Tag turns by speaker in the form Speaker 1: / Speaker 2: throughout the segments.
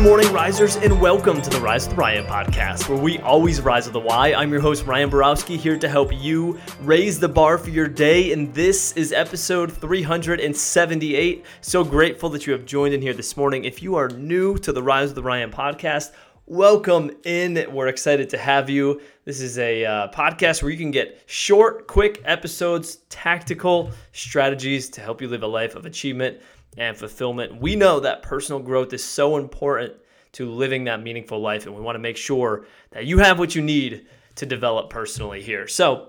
Speaker 1: morning, risers, and welcome to the Rise with Ryan podcast, where we always rise with the why. I'm your host, Ryan Borowski, here to help you raise the bar for your day. And this is episode 378. So grateful that you have joined in here this morning. If you are new to the Rise with the Ryan podcast, welcome in. We're excited to have you. This is a uh, podcast where you can get short, quick episodes, tactical strategies to help you live a life of achievement and fulfillment. We know that personal growth is so important to living that meaningful life, and we want to make sure that you have what you need to develop personally here. So,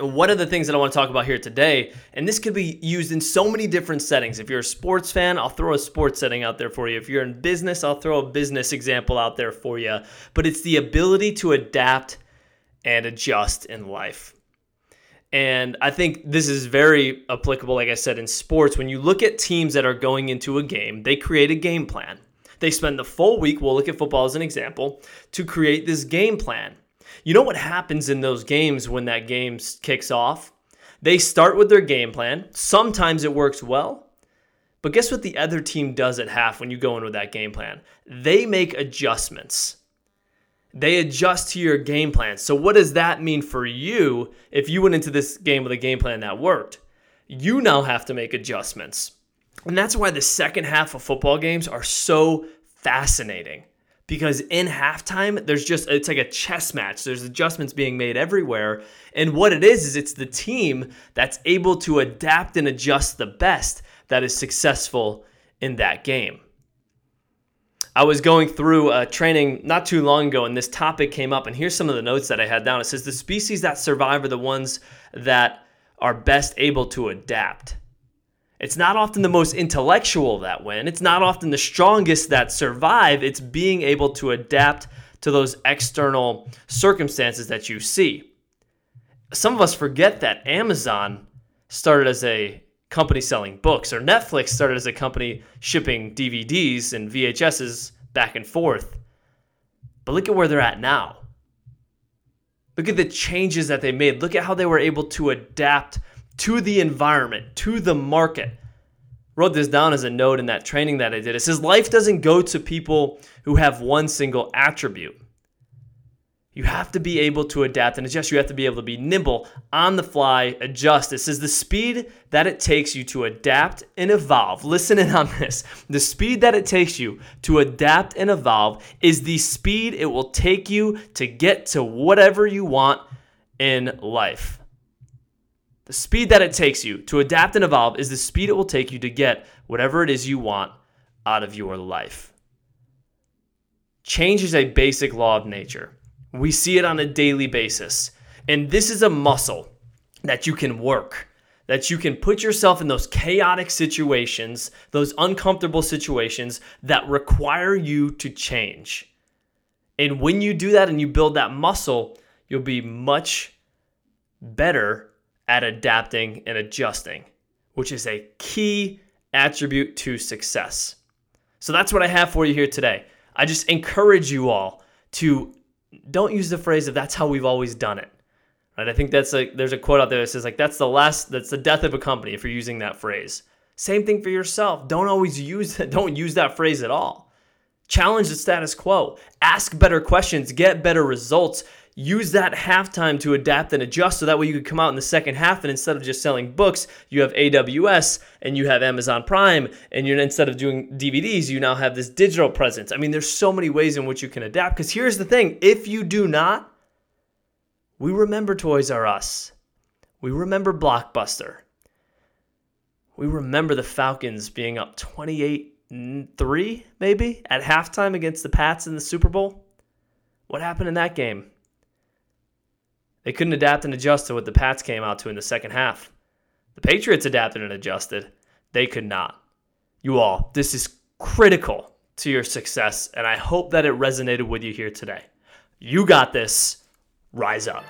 Speaker 1: one of the things that I want to talk about here today, and this could be used in so many different settings. If you're a sports fan, I'll throw a sports setting out there for you. If you're in business, I'll throw a business example out there for you. But it's the ability to adapt and adjust in life. And I think this is very applicable, like I said, in sports. When you look at teams that are going into a game, they create a game plan. They spend the full week, we'll look at football as an example, to create this game plan. You know what happens in those games when that game kicks off? They start with their game plan. Sometimes it works well. But guess what the other team does at half when you go in with that game plan? They make adjustments they adjust to your game plan. So, what does that mean for you if you went into this game with a game plan that worked? You now have to make adjustments. And that's why the second half of football games are so fascinating because in halftime, there's just, it's like a chess match. There's adjustments being made everywhere. And what it is, is it's the team that's able to adapt and adjust the best that is successful in that game. I was going through a training not too long ago, and this topic came up. And here's some of the notes that I had down. It says the species that survive are the ones that are best able to adapt. It's not often the most intellectual that win. It's not often the strongest that survive. It's being able to adapt to those external circumstances that you see. Some of us forget that Amazon started as a company selling books, or Netflix started as a company shipping DVDs and VHSs back and forth. But look at where they're at now. Look at the changes that they made. Look at how they were able to adapt to the environment, to the market. Wrote this down as a note in that training that I did. It says life doesn't go to people who have one single attribute. You have to be able to adapt and adjust. You have to be able to be nimble, on the fly, adjust. This is the speed that it takes you to adapt and evolve. Listen in on this. The speed that it takes you to adapt and evolve is the speed it will take you to get to whatever you want in life. The speed that it takes you to adapt and evolve is the speed it will take you to get whatever it is you want out of your life. Change is a basic law of nature. We see it on a daily basis. And this is a muscle that you can work, that you can put yourself in those chaotic situations, those uncomfortable situations that require you to change. And when you do that and you build that muscle, you'll be much better at adapting and adjusting, which is a key attribute to success. So that's what I have for you here today. I just encourage you all to don't use the phrase of that's how we've always done it. Right? I think that's like there's a quote out there that says like that's the last that's the death of a company if you're using that phrase. Same thing for yourself. Don't always use that, don't use that phrase at all. Challenge the status quo. Ask better questions, get better results use that halftime to adapt and adjust so that way you could come out in the second half and instead of just selling books you have aws and you have amazon prime and you're instead of doing dvds you now have this digital presence. I mean there's so many ways in which you can adapt. Because here's the thing if you do not we remember toys r us. We remember blockbuster. We remember the falcons being up 28 3 maybe at halftime against the pats in the super bowl. What happened in that game they couldn't adapt and adjust to what the Pats came out to in the second half. The Patriots adapted and adjusted. They could not. You all, this is critical to your success, and I hope that it resonated with you here today. You got this. Rise up.